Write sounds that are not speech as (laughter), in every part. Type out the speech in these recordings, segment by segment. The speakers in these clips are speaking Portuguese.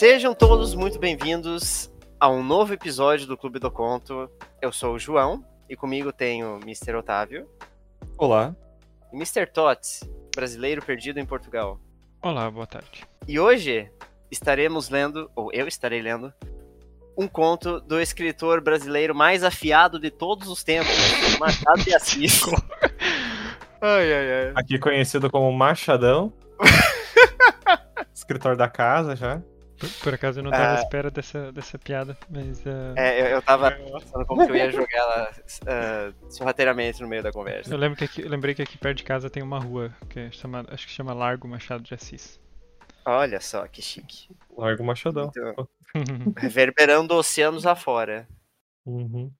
Sejam todos muito bem-vindos a um novo episódio do Clube do Conto. Eu sou o João e comigo tenho o Mr. Otávio. Olá. E Mr. Tots, brasileiro perdido em Portugal. Olá, boa tarde. E hoje estaremos lendo, ou eu estarei lendo, um conto do escritor brasileiro mais afiado de todos os tempos, Machado de Assis. (laughs) ai, ai, ai. Aqui conhecido como Machadão. (laughs) escritor da casa já. Por, por acaso eu não estava à uh, espera dessa, dessa piada, mas. Uh... É, eu, eu tava pensando como que eu ia jogar ela uh, sorrateiramente no meio da conversa. Eu, lembro que aqui, lembrei que aqui perto de casa tem uma rua que é chamada, acho que chama Largo Machado de Assis. Olha só que chique. Largo Machadão. Então, (laughs) reverberando oceanos afora. Uhum.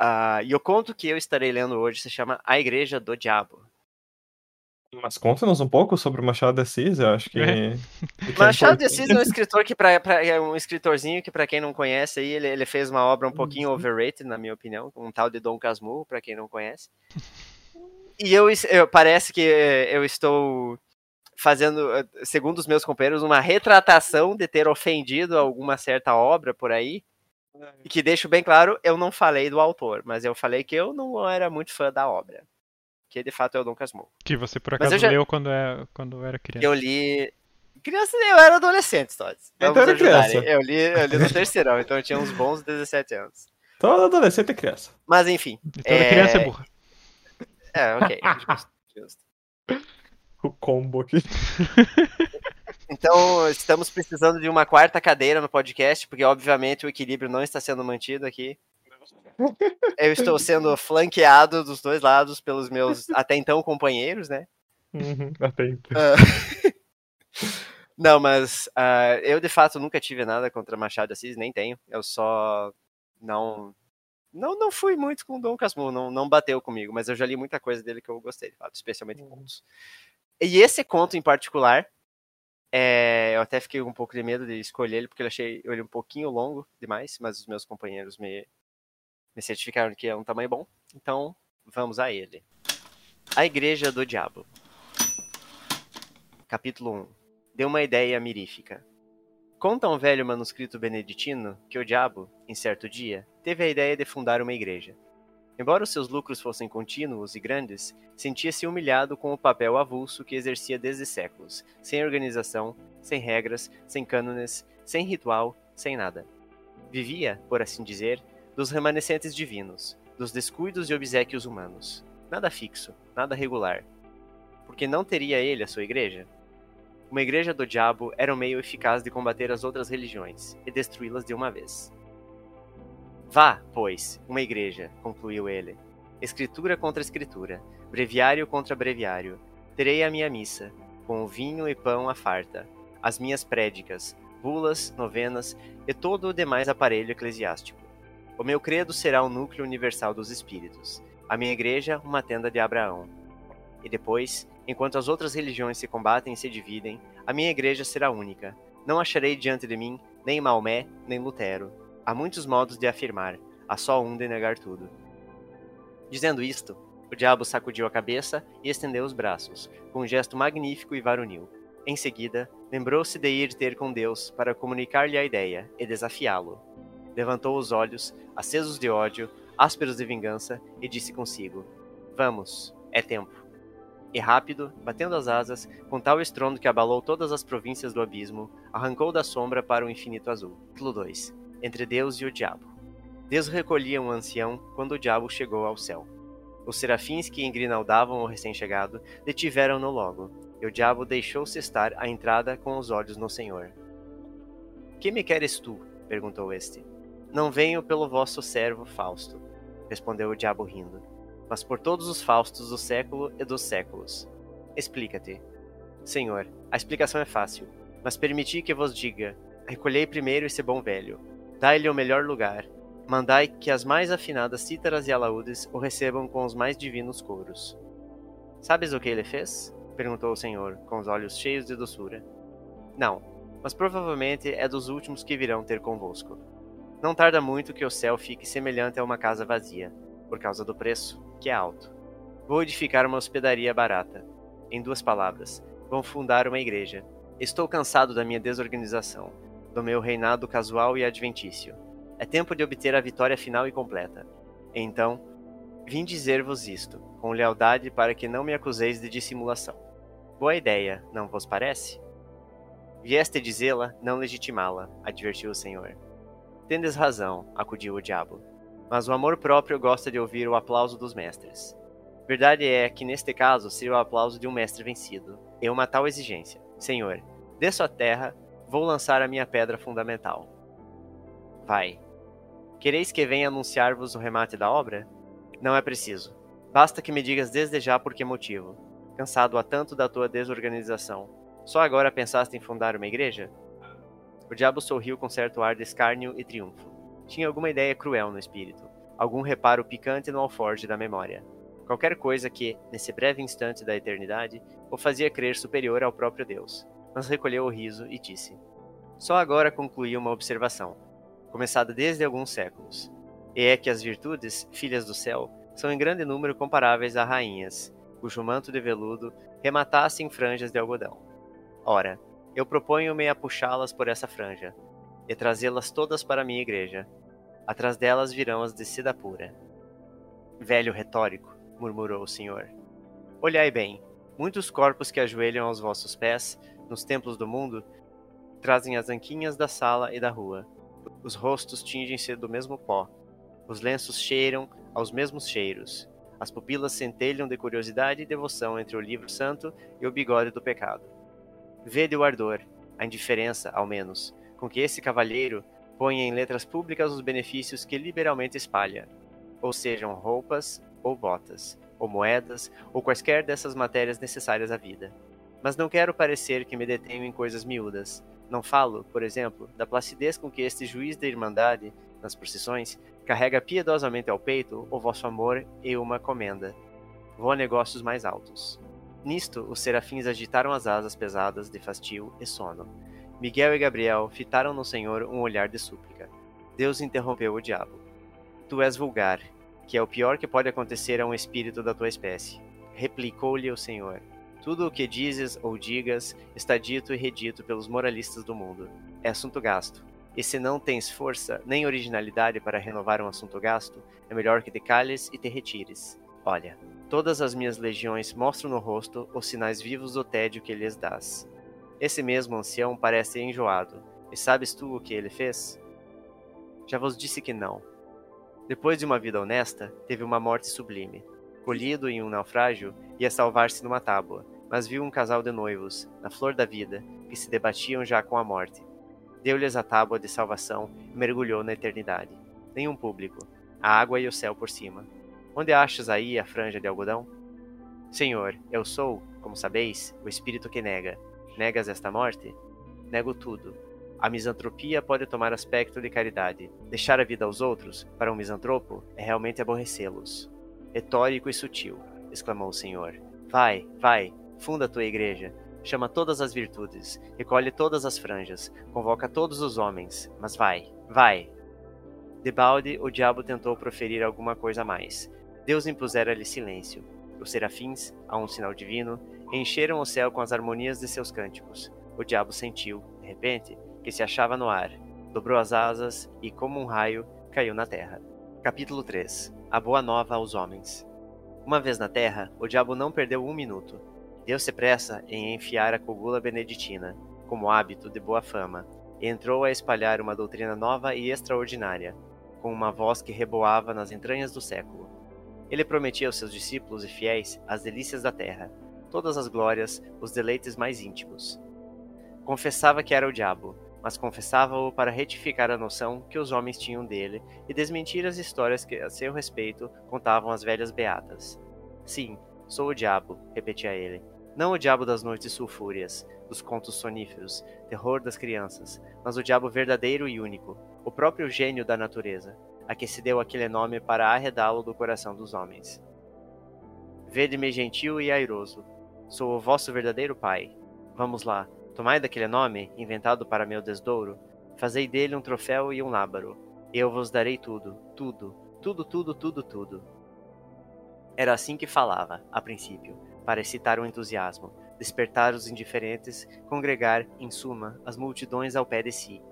Uh, e o conto que eu estarei lendo hoje se chama A Igreja do Diabo. Mas conta-nos um pouco sobre o Machado de Assis, eu acho que. É. Machado de Assis é um escritor que pra, pra, é um escritorzinho que, para quem não conhece, aí, ele, ele fez uma obra um pouquinho uhum. overrated, na minha opinião, um tal de Dom Casmurro, para quem não conhece. E eu, eu parece que eu estou fazendo, segundo os meus companheiros, uma retratação de ter ofendido alguma certa obra por aí. E que deixo bem claro, eu não falei do autor, mas eu falei que eu não era muito fã da obra que de fato é o Dom Casmurro. Que você por acaso já... leu quando, é, quando era criança. Eu li. Criança, eu era adolescente, Todd. Então era criança. Eu li, eu li no terceirão, então eu tinha uns bons 17 anos. Todo adolescente é criança. Mas enfim. Toda é... criança é burra. É, ok. (laughs) Justo, justo. O combo aqui. (laughs) Então, estamos precisando de uma quarta cadeira no podcast, porque obviamente o equilíbrio não está sendo mantido aqui. Eu estou sendo flanqueado dos dois lados pelos meus (laughs) até então companheiros, né? Uhum, até então. Uh... (laughs) Não, mas uh, eu de fato nunca tive nada contra Machado de Assis, nem tenho. Eu só não não, não fui muito com Dom Casmurro, não, não bateu comigo, mas eu já li muita coisa dele que eu gostei, de fato, especialmente uhum. contos. E esse conto em particular, é, eu até fiquei um pouco de medo de escolher ele, porque eu achei ele um pouquinho longo demais, mas os meus companheiros me, me certificaram que é um tamanho bom, então vamos a ele. A Igreja do Diabo. Capítulo 1. Deu uma ideia mirífica. Conta um velho manuscrito beneditino que o diabo, em certo dia, teve a ideia de fundar uma igreja. Embora os seus lucros fossem contínuos e grandes, sentia-se humilhado com o papel avulso que exercia desde séculos, sem organização, sem regras, sem cânones, sem ritual, sem nada. Vivia, por assim dizer, dos remanescentes divinos, dos descuidos e obsequios humanos. Nada fixo, nada regular. Porque não teria ele a sua igreja? Uma igreja do diabo era um meio eficaz de combater as outras religiões e destruí-las de uma vez. Vá, pois, uma igreja, concluiu ele. Escritura contra escritura, breviário contra breviário. Terei a minha missa, com vinho e pão à farta, as minhas prédicas, bulas, novenas e todo o demais aparelho eclesiástico. O meu credo será o núcleo universal dos espíritos, a minha igreja, uma tenda de Abraão. E depois, enquanto as outras religiões se combatem e se dividem, a minha igreja será única. Não acharei diante de mim nem Maomé, nem Lutero. Há muitos modos de afirmar, há só um de negar tudo. Dizendo isto, o diabo sacudiu a cabeça e estendeu os braços, com um gesto magnífico e varonil. Em seguida, lembrou-se de ir ter com Deus para comunicar-lhe a ideia e desafiá-lo levantou os olhos, acesos de ódio, ásperos de vingança, e disse consigo: Vamos, é tempo. E rápido, batendo as asas, com tal estrondo que abalou todas as províncias do abismo, arrancou da sombra para o infinito azul. Título 2: Entre Deus e o Diabo. Deus recolhia um ancião quando o diabo chegou ao céu. Os serafins que engrinaldavam o recém-chegado detiveram-no logo, e o diabo deixou-se estar à entrada com os olhos no Senhor. Que me queres tu? perguntou este. Não venho pelo vosso servo Fausto, respondeu o diabo rindo, mas por todos os Faustos do século e dos séculos. Explica-te. Senhor, a explicação é fácil, mas permiti que vos diga: recolhei primeiro esse bom velho, dai-lhe o melhor lugar, mandai que as mais afinadas cítaras e alaúdes o recebam com os mais divinos coros. Sabes o que ele fez? perguntou o Senhor, com os olhos cheios de doçura. Não, mas provavelmente é dos últimos que virão ter convosco. Não tarda muito que o céu fique semelhante a uma casa vazia, por causa do preço, que é alto. Vou edificar uma hospedaria barata. Em duas palavras, vou fundar uma igreja. Estou cansado da minha desorganização, do meu reinado casual e adventício. É tempo de obter a vitória final e completa. Então, vim dizer-vos isto, com lealdade para que não me acuseis de dissimulação. Boa ideia, não vos parece? Vieste dizê-la, não legitimá-la, advertiu o Senhor. Tendes razão, acudiu o diabo. Mas o amor próprio gosta de ouvir o aplauso dos mestres. Verdade é que neste caso seria o aplauso de um mestre vencido, e uma tal exigência. Senhor, desço à terra, vou lançar a minha pedra fundamental. Vai. Quereis que venha anunciar-vos o remate da obra? Não é preciso. Basta que me digas desde já por que motivo. Cansado há tanto da tua desorganização, só agora pensaste em fundar uma igreja? O diabo sorriu com certo ar de escárnio e triunfo. Tinha alguma ideia cruel no espírito, algum reparo picante no alforge da memória. Qualquer coisa que, nesse breve instante da eternidade, o fazia crer superior ao próprio Deus. Mas recolheu o riso e disse: Só agora concluí uma observação, começada desde alguns séculos. E é que as virtudes, filhas do céu, são em grande número comparáveis a rainhas, cujo manto de veludo rematasse em franjas de algodão. Ora, eu proponho-me a puxá-las por essa franja, e trazê-las todas para a minha igreja. Atrás delas virão as de seda pura. Velho retórico, murmurou o senhor. Olhai bem, muitos corpos que ajoelham aos vossos pés, nos templos do mundo, trazem as anquinhas da sala e da rua. Os rostos tingem-se do mesmo pó. Os lenços cheiram aos mesmos cheiros. As pupilas centelham de curiosidade e devoção entre o livro santo e o bigode do pecado. Vede o ardor, a indiferença, ao menos, com que esse cavalheiro põe em letras públicas os benefícios que liberalmente espalha, ou sejam roupas ou botas, ou moedas, ou quaisquer dessas matérias necessárias à vida. Mas não quero parecer que me detenho em coisas miúdas. Não falo, por exemplo, da placidez com que este juiz da Irmandade, nas procissões, carrega piedosamente ao peito o vosso amor e uma comenda. Vou a negócios mais altos. Nisto, os serafins agitaram as asas pesadas de fastio e sono. Miguel e Gabriel fitaram no Senhor um olhar de súplica. Deus interrompeu o diabo. Tu és vulgar, que é o pior que pode acontecer a um espírito da tua espécie. Replicou-lhe o Senhor. Tudo o que dizes ou digas está dito e redito pelos moralistas do mundo. É assunto gasto. E se não tens força nem originalidade para renovar um assunto gasto, é melhor que te cales e te retires. Olha, Todas as minhas legiões mostram no rosto os sinais vivos do tédio que lhes dás. Esse mesmo ancião parece enjoado, e sabes tu o que ele fez? Já vos disse que não. Depois de uma vida honesta, teve uma morte sublime. Colhido em um naufrágio, ia salvar-se numa tábua, mas viu um casal de noivos, na flor da vida, que se debatiam já com a morte. Deu-lhes a tábua de salvação e mergulhou na eternidade. Nenhum público, a água e o céu por cima. Onde achas aí a franja de algodão? Senhor, eu sou, como sabeis, o espírito que nega. Negas esta morte? Nego tudo. A misantropia pode tomar aspecto de caridade. Deixar a vida aos outros, para um misantropo, é realmente aborrecê-los. Retórico e sutil, exclamou o Senhor. Vai, vai, funda a tua igreja. Chama todas as virtudes, recolhe todas as franjas, convoca todos os homens, mas vai, vai. Debalde, o diabo tentou proferir alguma coisa mais, Deus impusera-lhe silêncio. Os serafins, a um sinal divino, encheram o céu com as harmonias de seus cânticos. O diabo sentiu, de repente, que se achava no ar, dobrou as asas e, como um raio, caiu na terra. Capítulo 3 A Boa Nova aos Homens Uma vez na terra, o diabo não perdeu um minuto. Deu-se pressa em enfiar a cogula beneditina, como hábito de boa fama, e entrou a espalhar uma doutrina nova e extraordinária, com uma voz que reboava nas entranhas do século. Ele prometia aos seus discípulos e fiéis as delícias da terra, todas as glórias, os deleites mais íntimos. Confessava que era o diabo, mas confessava-o para retificar a noção que os homens tinham dele e desmentir as histórias que, a seu respeito, contavam as velhas beatas. Sim, sou o diabo, repetia ele. Não o diabo das noites sulfúrias, dos contos soníferos, terror das crianças, mas o diabo verdadeiro e único, o próprio gênio da natureza, a que se deu aquele nome para arredá-lo do coração dos homens. Vede-me gentil e airoso. Sou o vosso verdadeiro pai. Vamos lá, tomai daquele nome, inventado para meu desdouro, fazei dele um troféu e um lábaro. Eu vos darei tudo, tudo, tudo, tudo, tudo, tudo. Era assim que falava, a princípio, para excitar o entusiasmo, despertar os indiferentes, congregar, em suma, as multidões ao pé de si.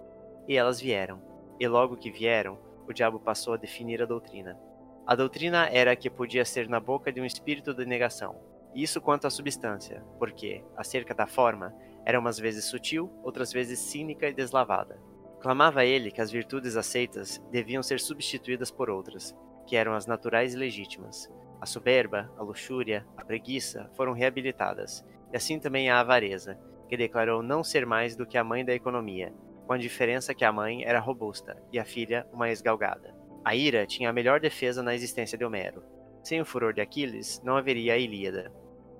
E elas vieram. E logo que vieram, o diabo passou a definir a doutrina. A doutrina era que podia ser na boca de um espírito de negação. Isso quanto à substância, porque, acerca da forma, era umas vezes sutil, outras vezes cínica e deslavada. Clamava ele que as virtudes aceitas deviam ser substituídas por outras, que eram as naturais e legítimas. A soberba, a luxúria, a preguiça foram reabilitadas, e assim também a avareza, que declarou não ser mais do que a mãe da economia, com a diferença que a mãe era robusta e a filha uma esgalgada. A ira tinha a melhor defesa na existência de Homero. Sem o furor de Aquiles, não haveria a Ilíada.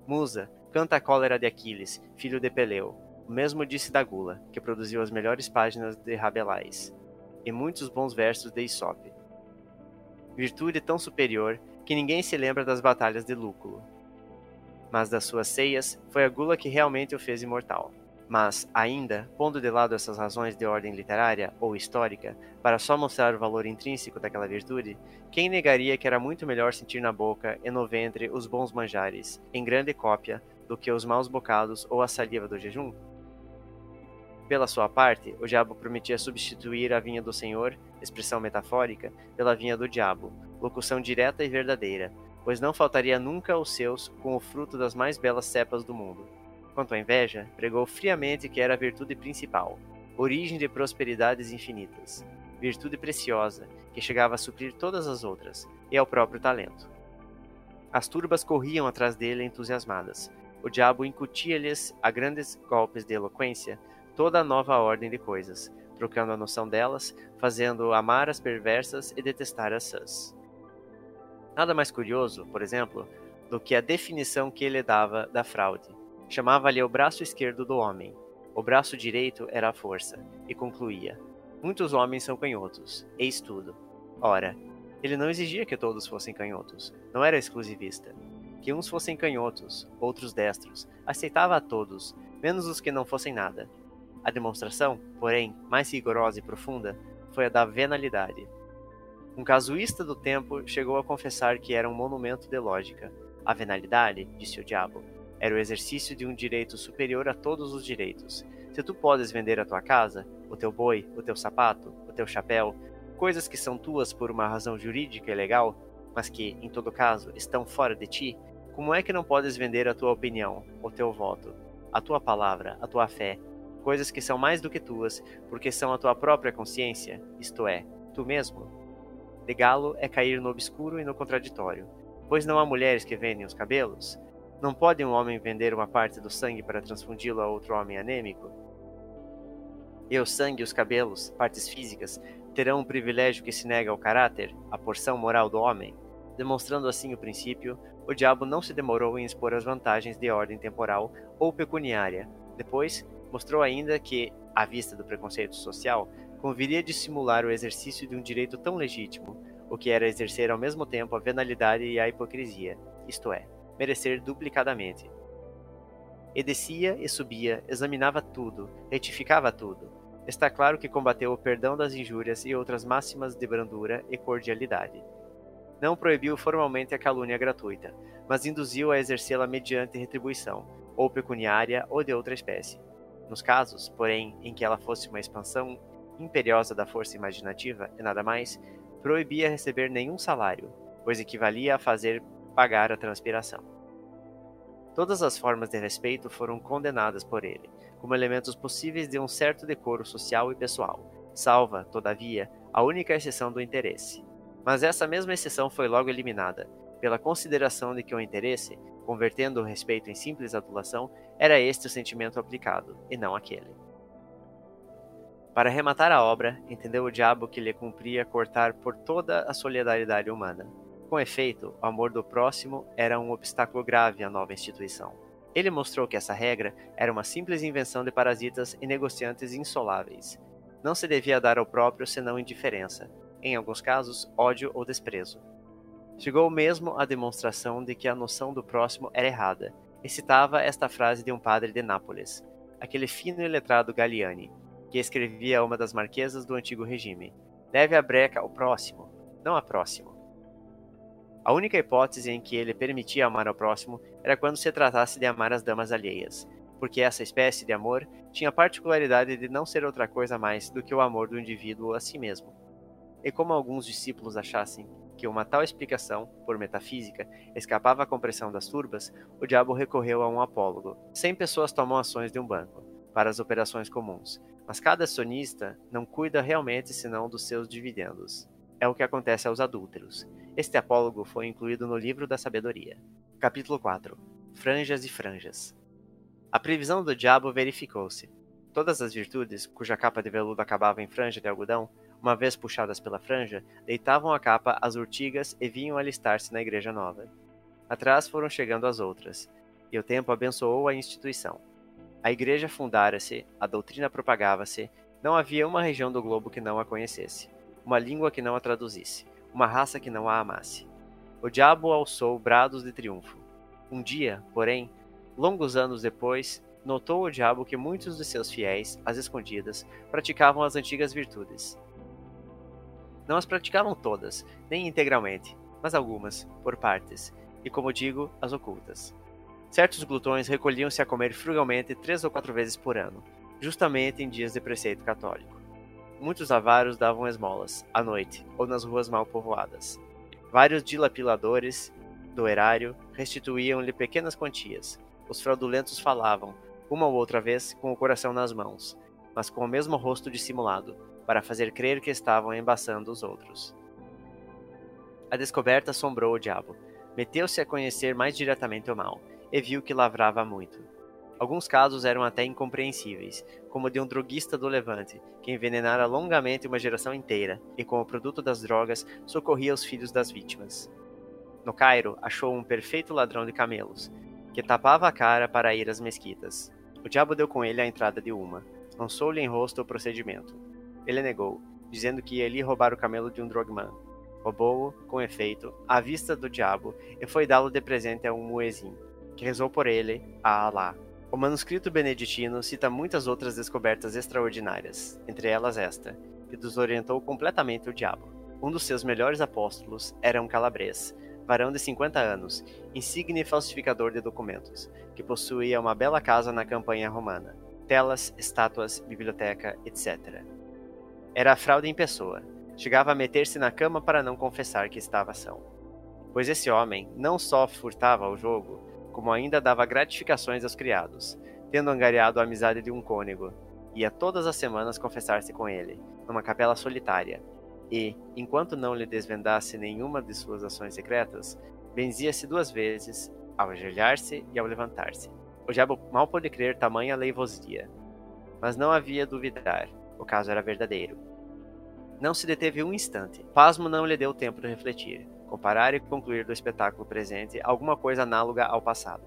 Musa, canta a cólera de Aquiles, filho de Peleu. O mesmo disse da Gula, que produziu as melhores páginas de Rabelais, e muitos bons versos de Isope. Virtude tão superior que ninguém se lembra das batalhas de Lúculo, mas das suas ceias foi a gula que realmente o fez imortal. Mas, ainda, pondo de lado essas razões de ordem literária ou histórica, para só mostrar o valor intrínseco daquela virtude, quem negaria que era muito melhor sentir na boca e no ventre os bons manjares, em grande cópia, do que os maus bocados ou a saliva do jejum? Pela sua parte, o diabo prometia substituir a vinha do Senhor, expressão metafórica, pela vinha do diabo, locução direta e verdadeira, pois não faltaria nunca aos seus com o fruto das mais belas cepas do mundo. Quanto à inveja, pregou friamente que era a virtude principal, origem de prosperidades infinitas, virtude preciosa, que chegava a suprir todas as outras, e ao próprio talento. As turbas corriam atrás dele entusiasmadas. O diabo incutia-lhes, a grandes golpes de eloquência, toda a nova ordem de coisas, trocando a noção delas, fazendo amar as perversas e detestar as sãs. Nada mais curioso, por exemplo, do que a definição que ele dava da fraude. Chamava-lhe o braço esquerdo do homem. O braço direito era a força, e concluía: Muitos homens são canhotos, eis tudo. Ora, ele não exigia que todos fossem canhotos, não era exclusivista. Que uns fossem canhotos, outros destros, aceitava a todos, menos os que não fossem nada. A demonstração, porém, mais rigorosa e profunda, foi a da venalidade, um casuísta do tempo chegou a confessar que era um monumento de lógica. A venalidade, disse o diabo, era o exercício de um direito superior a todos os direitos. Se tu podes vender a tua casa, o teu boi, o teu sapato, o teu chapéu, coisas que são tuas por uma razão jurídica e legal, mas que, em todo caso, estão fora de ti, como é que não podes vender a tua opinião, o teu voto, a tua palavra, a tua fé, coisas que são mais do que tuas, porque são a tua própria consciência, isto é, tu mesmo? Negá-lo é cair no obscuro e no contraditório. Pois não há mulheres que vendem os cabelos? Não pode um homem vender uma parte do sangue para transfundi-lo a outro homem anêmico? E o sangue e os cabelos, partes físicas, terão um privilégio que se nega ao caráter, à porção moral do homem? Demonstrando assim o princípio, o diabo não se demorou em expor as vantagens de ordem temporal ou pecuniária. Depois, mostrou ainda que, à vista do preconceito social, conviria dissimular o exercício de um direito tão legítimo, o que era exercer ao mesmo tempo a venalidade e a hipocrisia, isto é, merecer duplicadamente. E descia e subia, examinava tudo, retificava tudo. Está claro que combateu o perdão das injúrias e outras máximas de brandura e cordialidade. Não proibiu formalmente a calúnia gratuita, mas induziu a exercê-la mediante retribuição, ou pecuniária ou de outra espécie. Nos casos, porém, em que ela fosse uma expansão imperiosa da força imaginativa e nada mais, proibia receber nenhum salário, pois equivalia a fazer pagar a transpiração. Todas as formas de respeito foram condenadas por ele, como elementos possíveis de um certo decoro social e pessoal, salva, todavia, a única exceção do interesse. Mas essa mesma exceção foi logo eliminada, pela consideração de que o interesse, convertendo o respeito em simples adulação, era este o sentimento aplicado, e não aquele. Para rematar a obra, entendeu o diabo que lhe cumpria cortar por toda a solidariedade humana. Com efeito, o amor do próximo era um obstáculo grave à nova instituição. Ele mostrou que essa regra era uma simples invenção de parasitas e negociantes insoláveis. Não se devia dar ao próprio senão indiferença, em alguns casos, ódio ou desprezo. Chegou mesmo à demonstração de que a noção do próximo era errada, e citava esta frase de um padre de Nápoles, aquele fino e letrado Galliani, que escrevia a uma das marquesas do antigo regime. Leve a breca ao próximo, não a próximo. A única hipótese em que ele permitia amar ao próximo era quando se tratasse de amar as damas alheias. porque essa espécie de amor tinha a particularidade de não ser outra coisa mais do que o amor do indivíduo a si mesmo. E como alguns discípulos achassem que uma tal explicação, por metafísica, escapava à compressão das turbas, o diabo recorreu a um apólogo. Cem pessoas tomam ações de um banco, para as operações comuns, mas cada acionista não cuida realmente senão dos seus dividendos. É o que acontece aos adúlteros. Este apólogo foi incluído no livro da sabedoria. Capítulo 4 Franjas e franjas. A previsão do diabo verificou-se. Todas as virtudes, cuja capa de veludo acabava em franja de algodão, uma vez puxadas pela franja, deitavam a capa às urtigas e vinham alistar-se na igreja nova. Atrás foram chegando as outras, e o tempo abençoou a instituição. A igreja fundara-se, a doutrina propagava-se, não havia uma região do globo que não a conhecesse, uma língua que não a traduzisse, uma raça que não a amasse. O diabo alçou brados de triunfo. Um dia, porém, longos anos depois, notou o diabo que muitos de seus fiéis, às escondidas, praticavam as antigas virtudes, não as praticavam todas, nem integralmente, mas algumas, por partes, e como digo, as ocultas. Certos glutões recolhiam-se a comer frugalmente três ou quatro vezes por ano, justamente em dias de preceito católico. Muitos avaros davam esmolas, à noite, ou nas ruas mal povoadas. Vários dilapiladores do erário restituíam-lhe pequenas quantias. Os fraudulentos falavam, uma ou outra vez, com o coração nas mãos, mas com o mesmo rosto dissimulado, para fazer crer que estavam embaçando os outros. A descoberta assombrou o diabo. Meteu-se a conhecer mais diretamente o mal, e viu que lavrava muito. Alguns casos eram até incompreensíveis, como o de um droguista do Levante, que envenenara longamente uma geração inteira, e com o produto das drogas socorria os filhos das vítimas. No Cairo, achou um perfeito ladrão de camelos, que tapava a cara para ir às mesquitas. O diabo deu com ele a entrada de uma, lançou-lhe em rosto o procedimento. Ele negou, dizendo que ia ali roubar o camelo de um drogman. Roubou-o, com efeito, à vista do diabo, e foi dá-lo de presente a um muezim, que rezou por ele, a Alá. O manuscrito beneditino cita muitas outras descobertas extraordinárias, entre elas esta, que desorientou completamente o diabo. Um dos seus melhores apóstolos era um calabrês, varão de 50 anos, insigne falsificador de documentos, que possuía uma bela casa na campanha romana, telas, estátuas, biblioteca, etc. Era a fraude em pessoa. Chegava a meter-se na cama para não confessar que estava são. Pois esse homem não só furtava o jogo, como ainda dava gratificações aos criados, tendo angariado a amizade de um cônego. Ia todas as semanas confessar-se com ele, numa capela solitária, e, enquanto não lhe desvendasse nenhuma de suas ações secretas, benzia-se duas vezes, ao ajoelhar-se e ao levantar-se. O diabo mal pôde crer tamanha leivosia, mas não havia duvidar, o caso era verdadeiro. Não se deteve um instante. Pasmo não lhe deu tempo de refletir, comparar e concluir do espetáculo presente alguma coisa análoga ao passado.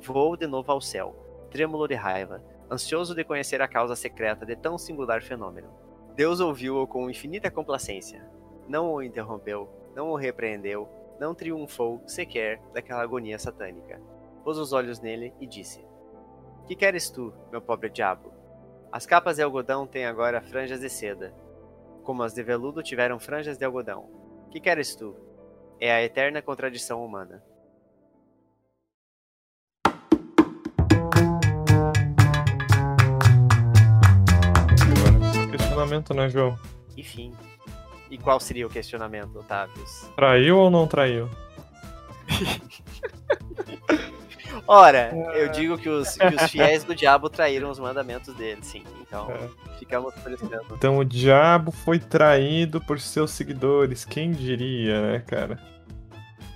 Voou de novo ao céu, trêmulo de raiva, ansioso de conhecer a causa secreta de tão singular fenômeno. Deus ouviu-o com infinita complacência. Não o interrompeu, não o repreendeu, não triunfou sequer daquela agonia satânica. Pôs os olhos nele e disse: Que queres tu, meu pobre diabo? As capas de algodão têm agora franjas de seda, como as de veludo tiveram franjas de algodão. Que queres tu? É a eterna contradição humana. Questionamento, né, João? Enfim. E qual seria o questionamento, Otávio? Traiu ou não traiu? (laughs) Ora, eu digo que os, que os fiéis do diabo traíram os mandamentos dele, sim. Então, é. ficamos por Então o diabo foi traído por seus seguidores. Quem diria, né, cara?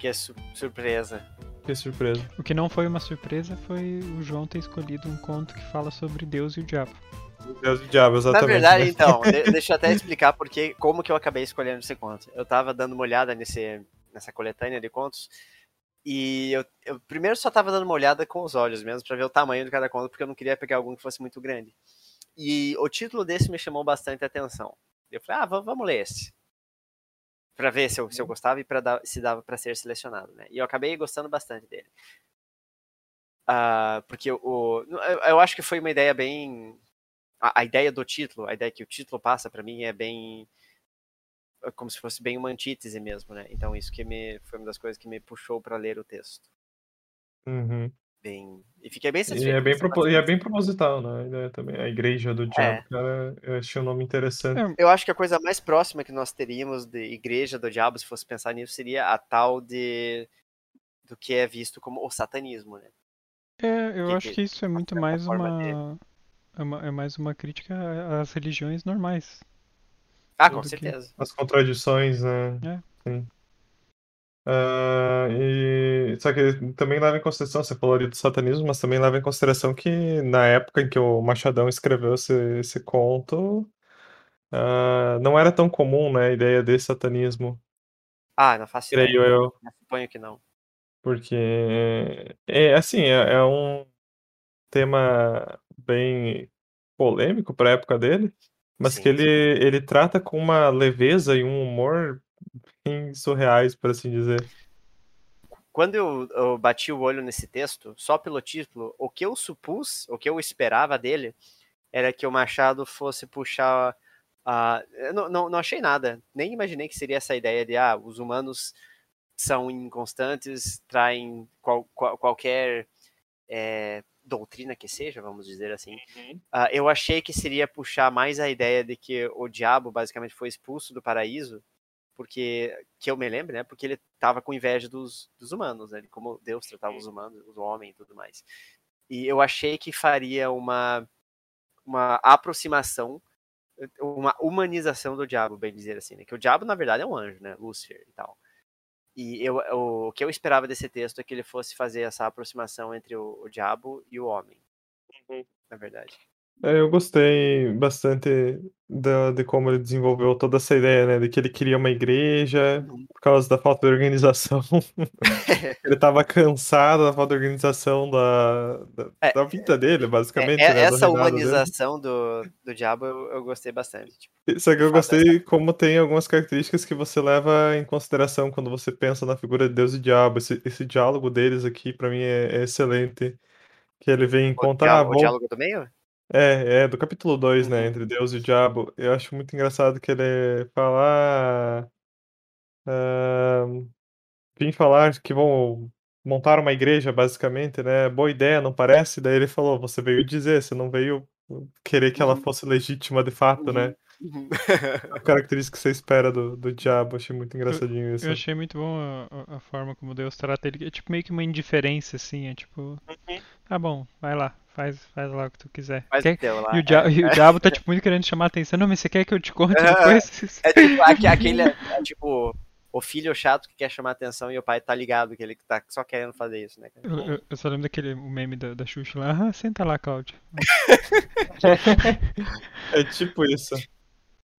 Que su surpresa. Que surpresa. O que não foi uma surpresa foi o João ter escolhido um conto que fala sobre Deus e o diabo. Deus e o diabo, exatamente. Na verdade, né? então, (laughs) deixa eu até explicar porque, como que eu acabei escolhendo esse conto. Eu tava dando uma olhada nesse, nessa coletânea de contos e eu, eu, primeiro só tava dando uma olhada com os olhos mesmo, para ver o tamanho de cada conto, porque eu não queria pegar algum que fosse muito grande. E o título desse me chamou bastante atenção. Eu falei, ah, vamos ler esse. Pra ver se eu, se eu gostava e pra dar, se dava para ser selecionado, né? E eu acabei gostando bastante dele. Uh, porque o, eu, eu acho que foi uma ideia bem. A, a ideia do título, a ideia que o título passa para mim é bem é como se fosse bem uma antítese mesmo, né? Então isso que me foi uma das coisas que me puxou para ler o texto. Uhum. Bem. E fiquei bem E satisfeito. é bem, propo- e é bem proposital, né? A ideia também. A Igreja do Diabo, cara, eu achei um nome interessante. É, Eu acho que a coisa mais próxima que nós teríamos de igreja do diabo, se fosse pensar nisso, seria a tal de do que é visto como o satanismo, né? É, eu Que- acho que- isso é muito mais uma, é uma- é mais uma crítica às religiões normais. Ah, com Tudo que- certeza. As contradições, né? É. Sim. Ah, e... Só que também leva em consideração, você falou ali do satanismo, mas também leva em consideração que na época em que o Machadão escreveu esse, esse conto, ah, não era tão comum, né, a ideia de satanismo, Ah, não faço ideia. creio eu. Suponho que não. Porque, é assim, é, é um tema bem polêmico para a época dele, mas Sim, que ele, ele trata com uma leveza e um humor bem surreais, por assim dizer. Quando eu, eu bati o olho nesse texto, só pelo título, o que eu supus, o que eu esperava dele, era que o Machado fosse puxar. a eu não, não, não achei nada. Nem imaginei que seria essa ideia de ah, os humanos são inconstantes, traem qual, qual- qualquer é, doutrina que seja, vamos dizer assim. Ah, eu achei que seria puxar mais a ideia de que o diabo basicamente foi expulso do paraíso, porque que eu me lembro, né? Porque ele estava com inveja dos, dos humanos, né? Como Deus tratava os humanos, os homens e tudo mais. E eu achei que faria uma uma aproximação, uma humanização do diabo, bem dizer assim, né? Que o diabo na verdade é um anjo, né? Lúcifer e tal. E eu, o, o que eu esperava desse texto é que ele fosse fazer essa aproximação entre o, o diabo e o homem. Na verdade. É, eu gostei bastante da, de como ele desenvolveu toda essa ideia, né? De que ele queria uma igreja Uhum. por causa da falta de organização. (laughs) ele estava cansado da falta de organização da, da, É, da vida dele, basicamente, É, é- né? Essa dele. humanização do, do diabo eu, eu gostei bastante. Tipo, Só que eu gostei como tem algumas características que você leva em consideração quando você pensa na figura de Deus e diabo. Esse, esse diálogo deles aqui, pra mim, é, é excelente. Que ele vem o, contar. ah, o diálogo do meio? É, é do capítulo 2, né? Uhum. Entre Deus e o diabo. Eu acho muito engraçado que ele fala. ah, vim falar que vão montar uma igreja, basicamente, né? Boa ideia, não parece? Daí ele falou: você veio dizer, você não veio querer que ela Uhum. fosse legítima de fato, né? Uhum. A característica que você espera do, do diabo. Achei muito engraçadinho isso. Eu achei muito bom a, a- forma como Deus trata ele. É tipo meio que uma indiferença, assim. É tipo, tá bom, vai lá, faz, faz lá o que tu quiser. Mas Quer- deu lá. E o, dia- é, e o diabo tá tipo muito querendo chamar a atenção. Não, mas você quer que eu te conte É, depois? é tipo aque- aquele, (laughs) é tipo, o filho chato que quer chamar atenção e o pai tá ligado que ele tá só querendo fazer isso, né? Eu, eu- eu só lembro daquele o meme da, da Xuxa lá. Ah, senta lá, Cláudio. (laughs) É tipo isso.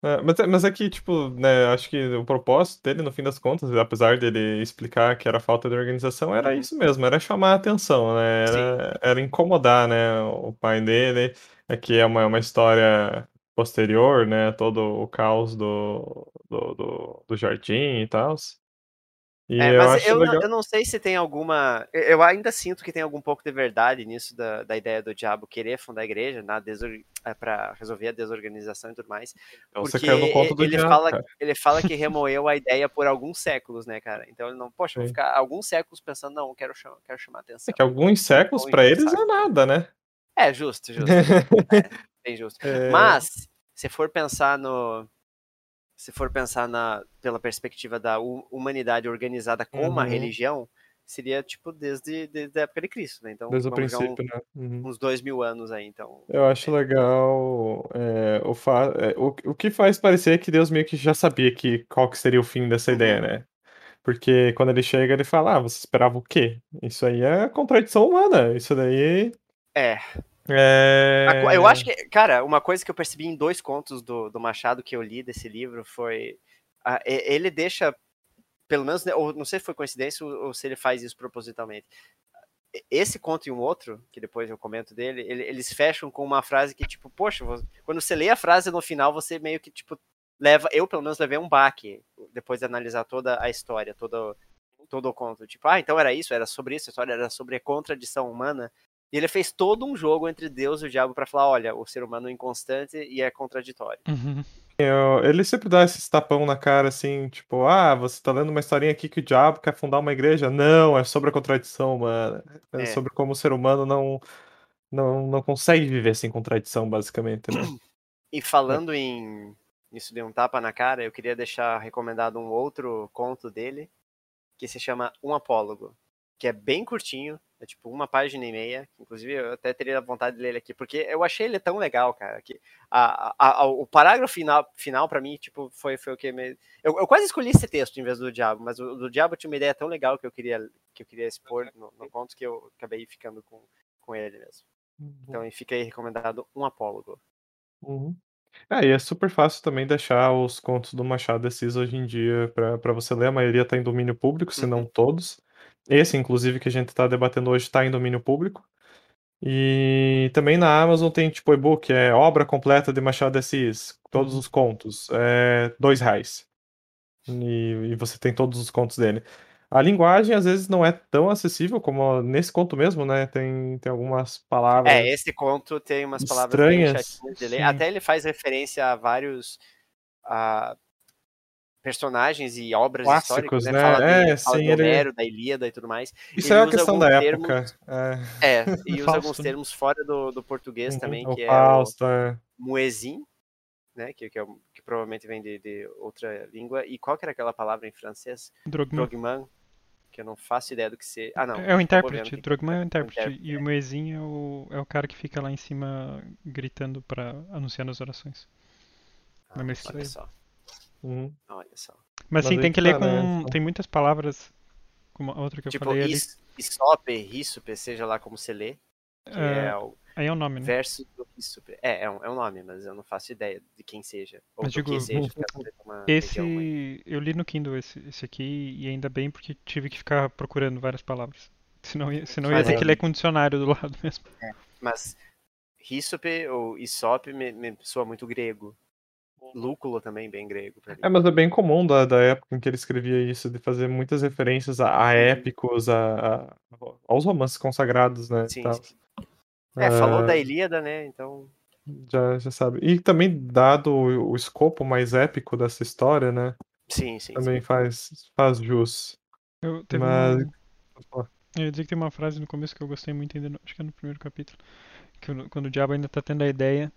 É, mas, é- mas é que, tipo, né, acho que o propósito dele, no fim das contas, apesar dele explicar que era falta de organização, era isso mesmo, era chamar a atenção, né? Era, era incomodar, né, o pai dele. Aqui é uma, uma história posterior, né? Todo o caos do, do, do, do jardim e tal. E É, eu mas eu, não- legal. eu não sei se tem alguma. eu- ainda sinto que tem algum pouco de verdade nisso da, da ideia do diabo querer fundar a igreja na desor... é, pra resolver a desorganização e tudo mais. Então você Porque caiu no conto do ele, diabo, fala, cara. ele fala que (laughs) remoeu a ideia por alguns séculos, né, cara? Então ele não, poxa, vou Sim. ficar alguns séculos pensando, não, quero, chamar, quero chamar atenção. É que alguns séculos pra eles sabe? é nada, né? É, justo, justo. (laughs) é, bem justo. É, Mas, se for pensar no. Se for pensar na, pela perspectiva da hu- humanidade organizada com uma Uhum. religião, seria tipo desde, desde a época de Cristo, né? Então, desde o jogar um- princípio, né? Uhum. uns dois mil anos aí, então. Eu acho legal é, o, fa é, o, o que faz parecer que Deus meio que já sabia que, qual que seria o fim dessa Uhum. ideia, né? Porque quando ele chega, ele fala, ah, você esperava o quê? Isso aí é contradição humana. Isso daí É. é... A Eu acho que, cara, uma coisa que eu percebi em dois contos do, do Machado que eu li desse livro foi. e- ele deixa, pelo menos, né, ou não sei se foi coincidência ou, ou se ele faz isso propositalmente. Esse conto e um outro, que depois eu comento dele, ele- eles fecham com uma frase que, tipo, poxa, quando você lê a frase no final, você meio que, tipo, leva. Eu, pelo menos, levei um baque depois de analisar toda a história, todo, todo o conto. Tipo, ah, então era isso, era sobre isso, a história era sobre a contradição humana E ele fez todo um jogo entre Deus e o diabo para falar, olha, o ser humano é inconstante e é contraditório. Uhum. Eu- ele sempre dá esse tapão na cara, assim, tipo, ah, você tá lendo uma historinha aqui que o diabo quer fundar uma igreja? Não, é sobre a contradição humana. É, É. sobre como o ser humano não, não, não consegue viver sem contradição, basicamente, né? E falando em isso de um tapa na cara, eu queria deixar recomendado um outro conto dele, que se chama Um Apólogo, que é bem curtinho, é tipo uma página e meia, inclusive eu até teria vontade de ler ele aqui, porque eu achei ele tão legal, cara, que a, a- a- o parágrafo final, final para mim, tipo, foi, foi o que me... Eu, eu quase escolhi esse texto em vez do Diabo, mas o do Diabo tinha uma ideia tão legal que eu queria, que eu queria expor no, no conto que eu acabei ficando com, com ele mesmo. Então fica aí recomendado Um Apólogo. Uhum. É, e é super fácil também deixar os contos do Machado Assis hoje em dia pra pra você ler. A maioria tá em domínio público, se não Uhum. todos. Esse, inclusive, que a gente tá debatendo hoje, tá em domínio público. E também na Amazon tem tipo e-book, é obra completa de Machado de Assis, todos Uhum. os contos, é dois reais. E, e você tem todos os contos dele. A linguagem às vezes não é tão acessível como nesse conto mesmo, né? Tem, tem algumas palavras. É, esse conto tem umas palavras Estranhas. Até ele faz referência a vários a, personagens e obras Clássicos, históricas, né? né? Fala, de, É, fala sim, de ele- Homero, da Ilíada e tudo mais. Isso ele é uma questão da alguns época. É. É, (laughs) e usa alguns termos fora do, do português Uhum, também, o que é o Fausto, é. muezin, né? Que, que, é que provavelmente vem de, de outra língua. E qual que era aquela palavra em francês? Drogman. Drogman, que eu não faço ideia do que ser. Ah, não. É o intérprete, aqui. Drogman é o intérprete. intérprete, E o Moezinho é o, é o cara que fica lá em cima gritando pra anunciar as orações. Ah, olha só, Uhum. olha só. Mas Mas sim, tem que que ler tá, né? com. Então- Tem muitas palavras, como a outra que eu Tipo, falei ali. is, isope, rísope, seja lá como se lê, que é, É, o aí é o nome, né? verso do rísope. É, é um, é um nome, mas eu não faço ideia de quem seja. Ou Mas do que digo, seja. cada uma região, Esse. Eu li no Kindle esse, esse aqui e ainda bem porque tive que ficar procurando várias palavras. Senão, ia- senão eu ia ter é- que ler com um dicionário do lado mesmo. Mas rísope ou isope me, me soa muito grego. Lúculo também, bem grego. É, mas é bem comum da, da época em que ele escrevia isso, de fazer muitas referências a, a Uhum. épicos, a, a- aos romances consagrados, né? Sim, sim. É, falou Ah, da Ilíada, né? Então. já, já sabe. E também, dado o, o escopo mais épico dessa história, né? Sim, sim. Também sim. faz, faz jus. Eu, teve Mas- um- eu ia dizer que tem uma frase no começo que eu gostei muito ainda, no- acho que é no primeiro capítulo, que quando o diabo ainda tá tendo a ideia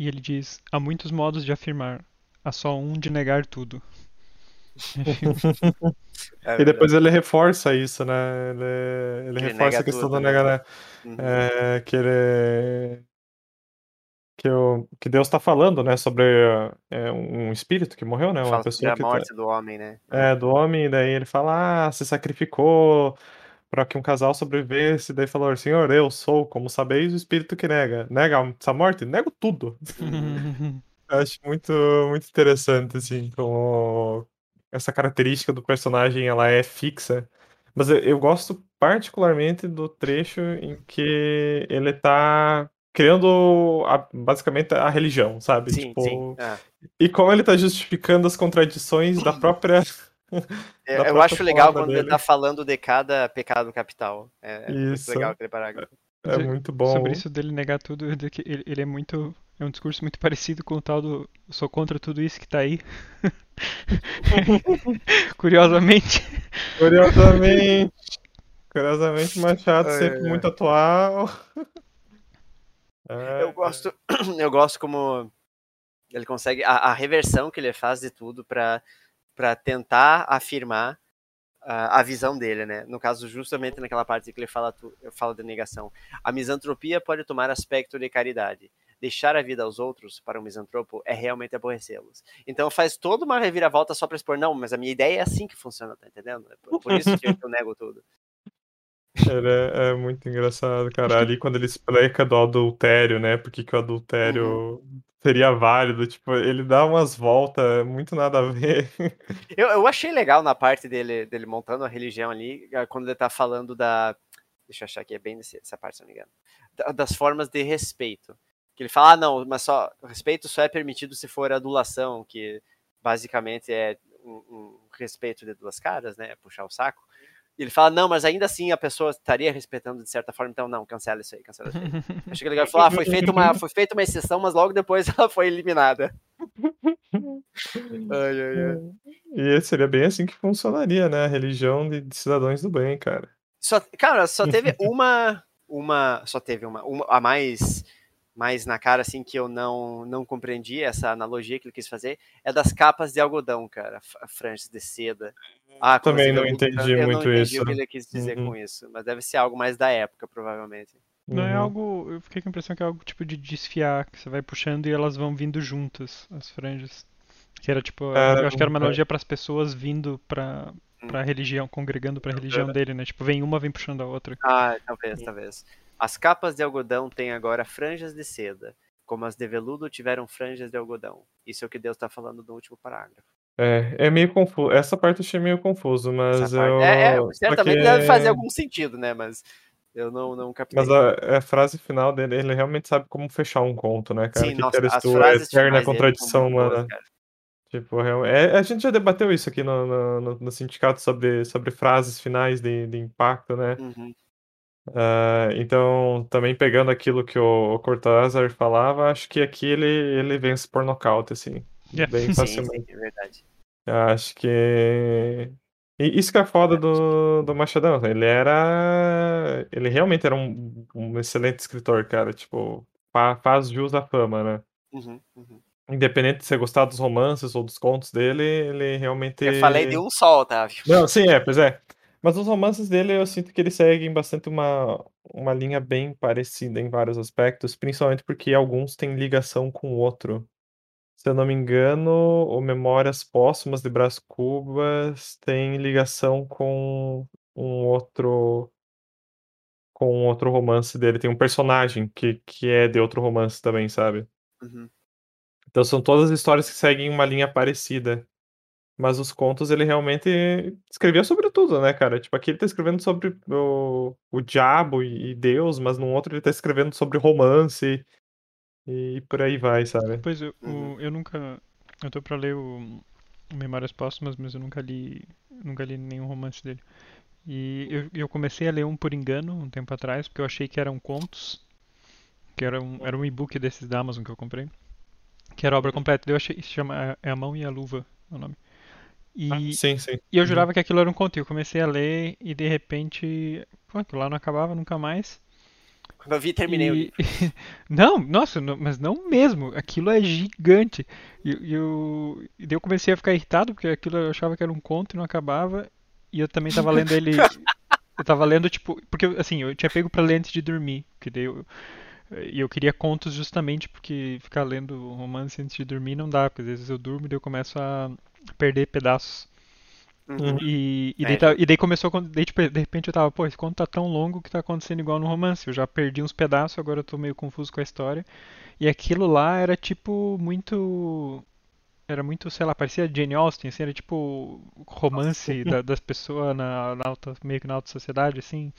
e ele diz: há muitos modos de afirmar, há só um de negar tudo. (laughs) É E depois ele reforça isso, né? Ele, ele reforça nega a questão tudo, da né? nega, Uhum. é, que ele que, o, que Deus está falando, né, sobre é, um espírito que morreu, né, uma Fala pessoa a que tá- morte do homem, né? é do homem, e daí ele fala, ah, se sacrificou para que um casal sobrevivesse, daí falou, Senhor, eu sou, como sabeis, o espírito que nega, nega essa morte, nego tudo. (laughs) Acho muito muito interessante assim, como essa característica do personagem ela é fixa. Mas eu, eu gosto particularmente do trecho em que ele tá criando a- basicamente a religião, sabe? Sim, Tipo, sim. Ah. E como ele tá justificando as contradições da própria. (laughs) É, Eu própria acho legal quando ele dele. tá falando de cada pecado capital. É, é muito Isso. legal aquele parágrafo. É muito bom. Sobre isso dele negar tudo, eu ele, ele é muito. É um discurso muito (laughs) parecido com o tal do "Eu sou contra tudo isso que tá aí. (laughs) Curiosamente. Curiosamente. Curiosamente, (laughs) Machado Ai, sempre ai, ai. muito atual. É, Eu gosto, (clears throat) eu gosto como ele consegue a, a reversão que ele faz de tudo pra para tentar afirmar a, a visão dele, né? No caso, justamente naquela parte que ele fala, tu, eu falo de negação. A misantropia pode tomar aspecto de caridade. Deixar a vida aos outros para um misantropo é realmente aborrecê-los. Então faz toda uma reviravolta só para expor, não, mas a minha ideia é assim que funciona, tá entendendo? É por, por isso que eu, eu (laughs) nego tudo. É, muito engraçado, cara. Ali quando ele explica do adultério, né? Por que que o adultério seria válido, tipo, ele dá umas voltas muito nada a ver. Eu, eu achei legal na parte dele, dele montando a religião ali, eh, quando ele tá falando da. Deixa eu achar aqui, é bem nesse- essa parte, se não me engano. Da- Das formas de respeito. Que ele fala, ah, não, mas só. Respeito só é permitido se for adulação, que basicamente é um, um respeito de duas caras, né? Puxar o saco. E ele fala, não, mas ainda assim a pessoa estaria respeitando de certa forma, então não, cancela isso aí, cancela isso aí. (laughs) Achei que legal ele falou, ah, foi feita uma, foi feita uma exceção, mas logo depois (laughs) ela foi eliminada. (laughs) Ai, ai, ai. E seria bem assim que funcionaria, né? A religião de, de cidadãos do bem, cara. Só, cara, só teve uma, uma, só teve uma, uma a mais mais na cara assim que eu não não compreendi essa analogia que ele quis fazer é das capas de algodão, cara, franjas de seda. Ah, também não entendi eu muito não entendi isso. o que ele quis dizer Uhum. com isso, mas deve ser algo mais da época, provavelmente. Não é Uhum. algo. Eu fiquei com a impressão que é algo tipo de desfiar, que você vai puxando e elas vão vindo juntas, as franjas. Que era tipo. É, eu acho que era uma é. analogia para as pessoas vindo pra, Hum. pra religião, congregando pra religião É. dele, né? Tipo, vem uma, vem puxando a outra. Ah, talvez, talvez. As capas de algodão têm agora franjas de seda, como as de veludo tiveram franjas de algodão. Isso é o que Deus está falando no último parágrafo. É, é meio confuso. Essa parte eu achei meio confuso, mas eu. é, é, certamente que- deve fazer algum sentido, né? Mas eu não, não captei. Mas a, a frase final dele, ele realmente sabe como fechar um conto, né, cara? Sim, que nossa, as tu? frases Eterna finais dele contradição humana. Tipo, real- é, a gente já debateu isso aqui no, no, no- no sindicato sobre, sobre frases finais de, de impacto, né? Uhum. Ah, então, também pegando aquilo que o, o Cortázar falava, acho que aqui ele, ele vence por nocaute, assim, Yeah. bem (laughs) Sim, facilmente. sim, é verdade. Acho que. E isso que é foda do, do Machadão. Ele era. Ele realmente era um, um excelente escritor, cara. Tipo, fa- faz jus à fama, né? Uhum, uhum. Independente de você gostar dos romances ou dos contos dele, ele realmente. Eu falei de um só, Otávio. Não, sim, é, pois é. Mas os romances dele eu sinto que eles seguem bastante uma, uma linha bem parecida em vários aspectos, principalmente porque alguns têm ligação com o outro. Se eu não me engano, o Memórias Póstumas de Brás Cubas tem ligação com um outro com um outro romance dele. Tem um personagem que, que é de outro romance também, sabe? Uhum. Então são todas histórias que seguem uma linha parecida. Mas os contos ele realmente escrevia sobre tudo, né, cara? Tipo, aqui ele tá escrevendo sobre o, o diabo e e Deus, mas no outro ele tá escrevendo sobre romance e por aí vai, sabe? Pois eu, Uhum. o- eu nunca. Eu tô pra ler o, o Memórias Póstumas, mas eu nunca li. Nunca li nenhum romance dele. E eu, eu comecei a ler um por engano um tempo atrás, porque eu achei que eram contos. Que era um, era um e-book desses da Amazon que eu comprei. Que era a obra completa. Eu achei. Se chama É a Mão e a Luva é o nome. E, Sim, sim. e eu Uhum. jurava que aquilo era um conto. E eu comecei a ler e de repente. Pô, aquilo lá não acabava nunca mais. Quando eu vi, terminei o E- livro. (laughs) Não, nossa, não- mas não mesmo. Aquilo é gigante. E, e eu, e daí eu comecei a ficar irritado, porque aquilo eu achava que era um conto e não acabava. E eu também tava lendo ele. (laughs) Eu tava lendo, tipo. Porque, assim, eu tinha pego pra ler antes de dormir. Que daí eu, e eu queria contos justamente porque ficar lendo romance antes de dormir não dá. Porque às vezes eu durmo e daí eu começo a perder pedaços. Uhum. E, e, É. daí, tá- e daí começou, daí, tipo, de repente eu tava, pô, esse conto tá tão longo que tá acontecendo igual no romance. Eu já perdi uns pedaços, agora eu tô meio confuso com a história. E aquilo lá era tipo muito. Era muito, sei lá, parecia Jane Austen, assim, era tipo romance da- das pessoas na, na alta, meio que na alta sociedade, assim.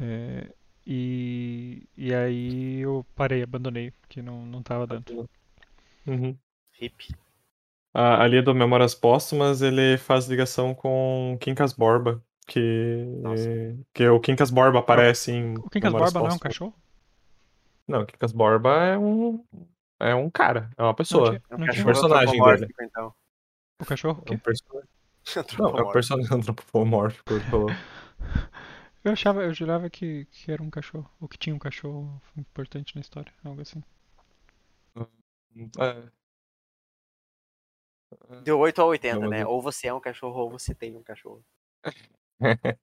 É, e, e aí eu parei, abandonei, porque não, não tava dando. Uhum. Hip. A- ali do Memórias Póstumas, ele faz ligação com Quincas Borba, que, Nossa. que o Quincas Borba aparece em O Quincas Memórias Borba não é um Póstumas. cachorro? Não, o Quincas Borba é um é um cara, é uma pessoa. tinha- É um Não cachorro tinha- personagem antropomórfico, então. O cachorro? O É um quê? personagem. (laughs) Não, é um Antropomórfico. personagem antropomórfico, ele falou. (laughs) Eu achava, eu jurava que, que era um cachorro, ou que tinha um cachorro importante na história, algo assim. É, Deu 8 a 80, Não, mas né? Ou você é um cachorro ou você tem um cachorro. (laughs)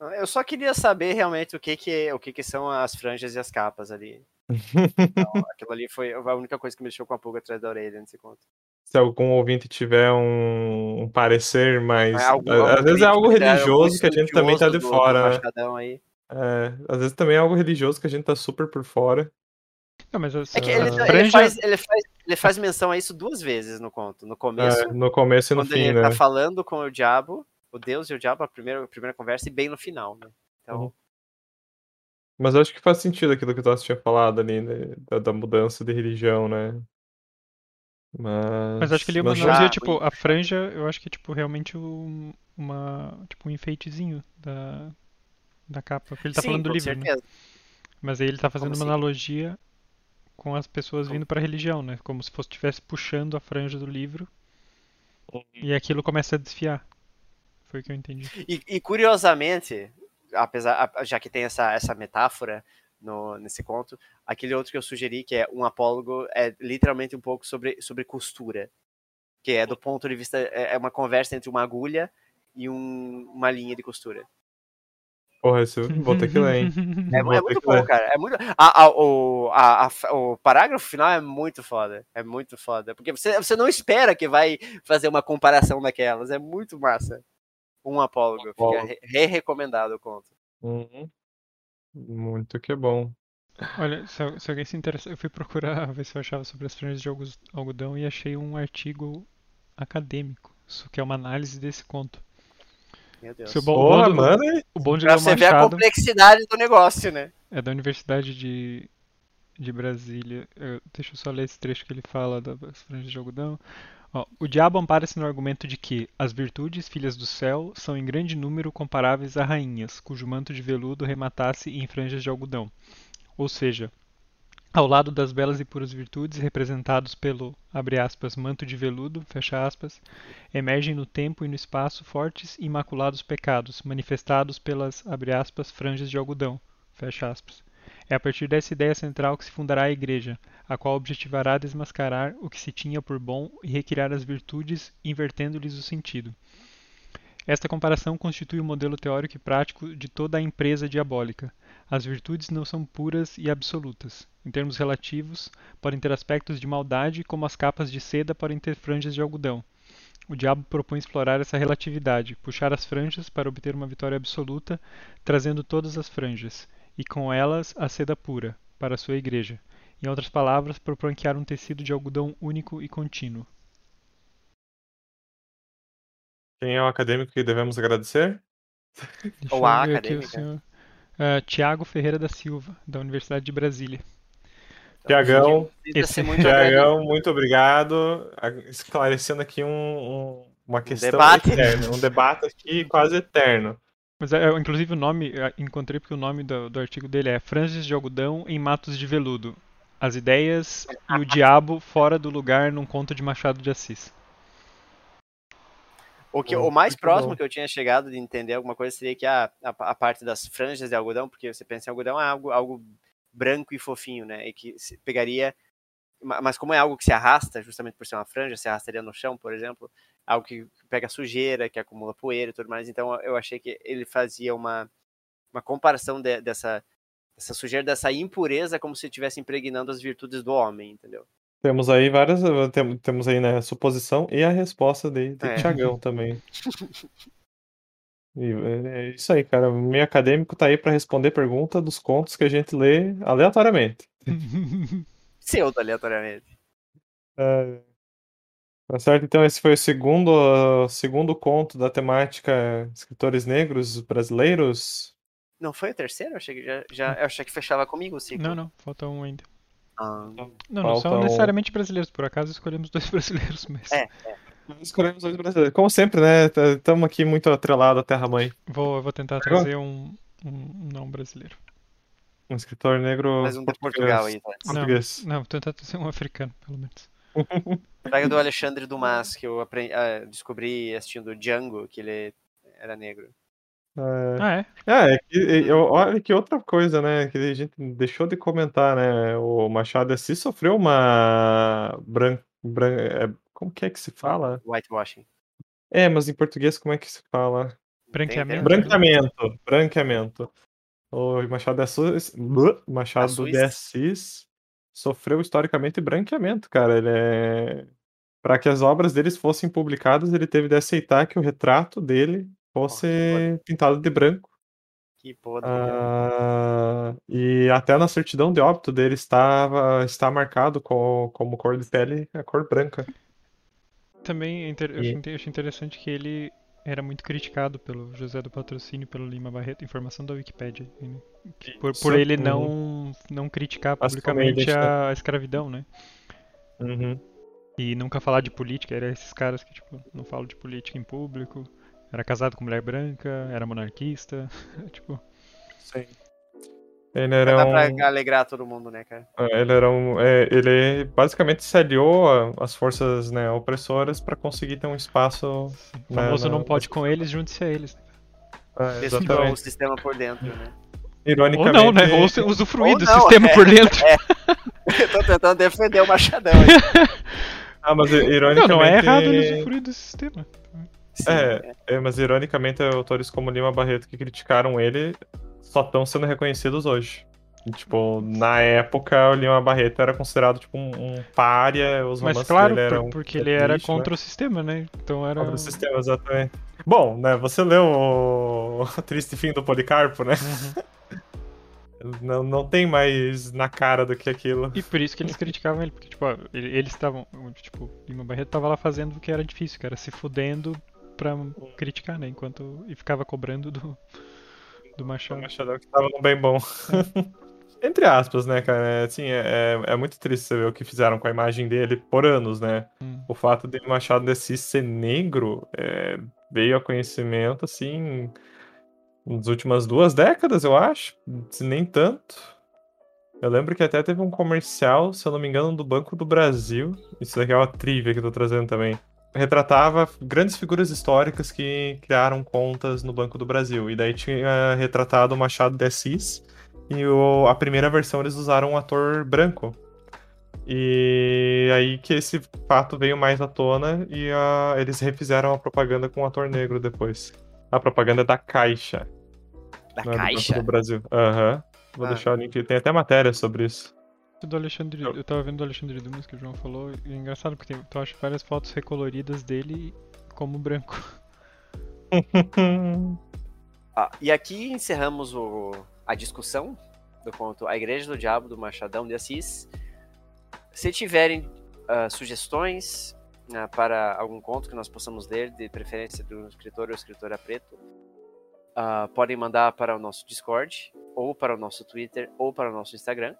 Eu só queria saber realmente o que que, o que que são as franjas e as capas ali. Então, (laughs) aquilo ali foi a única coisa que me deixou com a pulga atrás da orelha nesse conto. Se algum ouvinte tiver um, um parecer mais. É algo- às vezes é algo religioso que a gente também tá de do- fora, do né? É, às vezes também é algo religioso que a gente tá super por fora. Não, mas as, É que ele, ele franja, faz, ele, faz, ele faz menção a isso duas vezes no conto. No começo, É, no começo e no quando fim, ele né? tá falando com o diabo, o Deus e o diabo, a primeira, a primeira conversa, e bem no final, né? Então, Uhum. Mas eu acho que faz sentido aquilo que o Tassi tinha falado ali, né? Da, da mudança de religião, né? Mas. mas acho que ele é uma mas analogia, Ah, tipo, a franja, eu acho que é tipo realmente o uma tipo um enfeitezinho da, da capa. Porque ele tá Sim, falando do livro, né? Mas aí ele tá fazendo Como uma assim? analogia com as pessoas vindo pra religião, né? Como se fosse estivesse puxando a franja do livro e aquilo começa a desfiar. Foi o que eu entendi. E, e curiosamente, apesar, a- já que tem essa, essa metáfora no, nesse conto, aquele outro que eu sugeri, que é um apólogo, é literalmente um pouco sobre, sobre costura. Que é do ponto de vista. É é uma conversa entre uma agulha e um- uma linha de costura. Porra, eu vou ter que ler, hein? É, é muito bom, ler. cara. É muito, a, a- o, a- a- o parágrafo final é muito foda. É muito foda. Porque você, você não espera que vai fazer uma comparação daquelas. É muito massa. Um apólogo. Fica Apólogo. re-recomendado o conto. Uhum. Muito que bom. Olha, se, se alguém se interessar, eu fui procurar (laughs) ver se eu achava sobre as franjas de algo- algodão e achei um artigo acadêmico, isso que é uma análise desse conto. Meu Deus. Se o bom, Porra, bom do- aí. o bom de Pra você ver a complexidade do negócio, né? é da Universidade de, de Brasília. Eu- deixa eu só ler esse trecho que ele fala das franjas de algodão. Ó, o diabo ampara-se no argumento de que as virtudes, filhas do céu, são em grande número comparáveis a rainhas, cujo manto de veludo rematasse em franjas de algodão. Ou seja, ao lado das belas e puras virtudes, representados pelo, aspas, manto de veludo, aspas, emergem no tempo e no espaço fortes e imaculados pecados, manifestados pelas, aspas, franjas de algodão. É a partir dessa ideia central que se fundará a Igreja, a qual objetivará desmascarar o que se tinha por bom e recriar as virtudes, invertendo-lhes o sentido. Esta comparação constitui o modelo teórico e prático de toda a empresa diabólica. As virtudes não são puras e absolutas. Em termos relativos, podem ter aspectos de maldade, como as capas de seda podem ter franjas de algodão. O diabo propõe explorar essa relatividade, puxar as franjas para obter uma vitória absoluta, trazendo todas as franjas, e com elas a seda pura, para a sua igreja. Em outras palavras, propõe criar um tecido de algodão único e contínuo. Quem é o acadêmico que devemos agradecer? Deixa Ou a acadêmica. Senhor. Ah, Tiago Ferreira da Silva, da Universidade de Brasília. Tiagão, esse- muito Tiagão, muito obrigado. A- Esclarecendo aqui um- um- uma questão debate. eterna, um debate aqui quase eterno. Mas, é, inclusive, o nome, ah, encontrei porque o nome do, do artigo dele é Franjas de Algodão em Matos de Veludo. As ideias e o diabo fora do lugar num conto de Machado de Assis. O, que, o mais próximo bom. que eu tinha chegado de entender alguma coisa seria que a, a, a parte das franjas de algodão, porque você pensa em algodão é algo, algo branco e fofinho, né? E que se pegaria. ma- Mas como é algo que se arrasta, justamente por ser uma franja, se arrastaria no chão, por exemplo, algo que pega sujeira, que acumula poeira e tudo mais. Então eu achei que ele fazia uma, uma comparação de- dessa, dessa sujeira, dessa impureza, como se estivesse impregnando as virtudes do homem, entendeu? Temos aí várias. tem- Temos aí, né, a suposição e a resposta de, de É. Tiagão (laughs) também. E é é isso aí, cara. O meio acadêmico tá aí para responder pergunta dos contos que a gente lê aleatoriamente. (laughs) Pseudo aleatoriamente. É, Tá certo? Então, esse foi o segundo, uh, segundo conto da temática escritores negros brasileiros. Não foi o terceiro? Eu achei que já, já eu achei que fechava comigo o ciclo. não, não, falta um ainda. Ah, Não, não são um. necessariamente brasileiros, por acaso escolhemos dois (laughs) brasileiros, mas É. Escolhemos dois brasileiros. Como sempre, né? Estamos aqui muito atrelado à Terra-mãe. vou, eu vou tentar Agora? trazer um, um não brasileiro. Um escritor negro mais um de português. Portugal aí, tá? Português. Não, vou tentar trazer um africano, pelo menos. (laughs) Pega do Alexandre Dumas, que eu aprendi, ah, descobri assistindo Django, que ele era negro. É, Ah, é? É, é que, eu- olha que outra coisa, né, que a gente deixou de comentar, né, o Machado de Assis sofreu uma bran, bran, é, como que é que se fala? Whitewashing. É, mas em português como é que se fala? Branqueamento. Branqueamento, branqueamento. O Machado de Assis, Machado de Assis sofreu historicamente branqueamento, cara, ele é... Para que as obras deles fossem publicadas, ele teve de aceitar que o retrato dele fosse Nossa, pintado de branco. Que podre. Ah, e até na certidão de óbito dele estava está marcado co- como cor de pele a cor branca. Também é inter- eu E- achei inte- achei interessante que ele era muito criticado pelo José do Patrocínio e pelo Lima Barreto, informação da Wikipédia. né? Por, por ele uhum. não, não criticar Assumir a publicamente identidade. a escravidão, né? Uhum. E nunca falar de política, era esses caras que, tipo, não falam de política em público. Era casado com mulher branca, era monarquista, (laughs) tipo... Sim. Ele era Dá um... pra alegrar todo mundo, né, cara? É, Ele era um. é, ele basicamente se aliou a- às forças né, opressoras para conseguir ter um espaço. O né, famoso na- não pode com eles, junte-se a eles. É, Destruiu o exatamente. sistema por dentro, né? Ou Ironicamente. não, né? Ou se- usufruir Ou do não, sistema é. por dentro. (laughs) Eu tô tentando defender o Machadão aí. Ah, mas Não, ironicamente. não é errado ele usufruir do sistema. Sim, É, é, mas ironicamente, autores como Lima Barreto que criticaram ele só estão sendo reconhecidos hoje. E, tipo, na época, o Lima Barreto era considerado tipo um, um pária, os Mas claro, dele por- eram porque ele era né? contra o sistema, né? Então era. Contra o sistema, exatamente. Bom, né, você leu o (laughs) o Triste Fim do Policarpo, né? Uhum. (laughs) Não, não tem mais na cara do que aquilo. E por isso que eles criticavam ele, porque, tipo, ó, eles estavam. Tipo, Lima Barreto tava lá fazendo o que era difícil, que era se fudendo pra criticar, né? Enquanto. E ficava cobrando do. Do O Machado. Que tava no bem bom. (laughs) Entre aspas, né, cara? É, Assim, é, é, é muito triste você ver o que fizeram com a imagem dele por anos, né? Hum. O fato de Machado de Assis ser negro é, veio a conhecimento, assim, nas últimas duas décadas, eu acho. Se nem tanto. Eu lembro que até teve um comercial, se eu não me engano, do Banco do Brasil. Isso daqui é uma trivia que eu tô trazendo também. Retratava grandes figuras históricas que criaram contas no Banco do Brasil. E daí tinha retratado o Machado de Assis. E o- a primeira versão eles usaram um ator branco. E aí que esse fato veio mais à tona e a- eles refizeram a propaganda com um ator negro depois. A propaganda da Caixa. Da do Banco caixa? do Brasil. Aham. Vou Ah. deixar o link. Tem até matéria sobre isso. Do Alexandre, Eu- tava vendo do Alexandre Dumas que o João falou, e é engraçado porque tu acha várias fotos recoloridas dele como branco. (laughs) Ah, e aqui encerramos o- a discussão do conto A Igreja do Diabo, do Machadão de Assis. Se tiverem ah, sugestões ah, para algum conto que nós possamos ler, de preferência do escritor ou escritora preto, ah, podem mandar para o nosso Discord, ou para o nosso Twitter, ou para o nosso Instagram,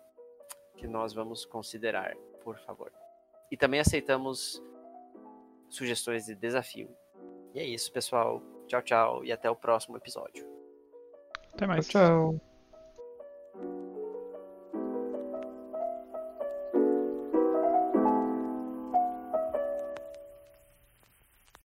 que nós vamos considerar, por favor. E também aceitamos sugestões de desafio. E é isso, pessoal. Tchau, tchau e até o próximo episódio. Até mais. Tchau.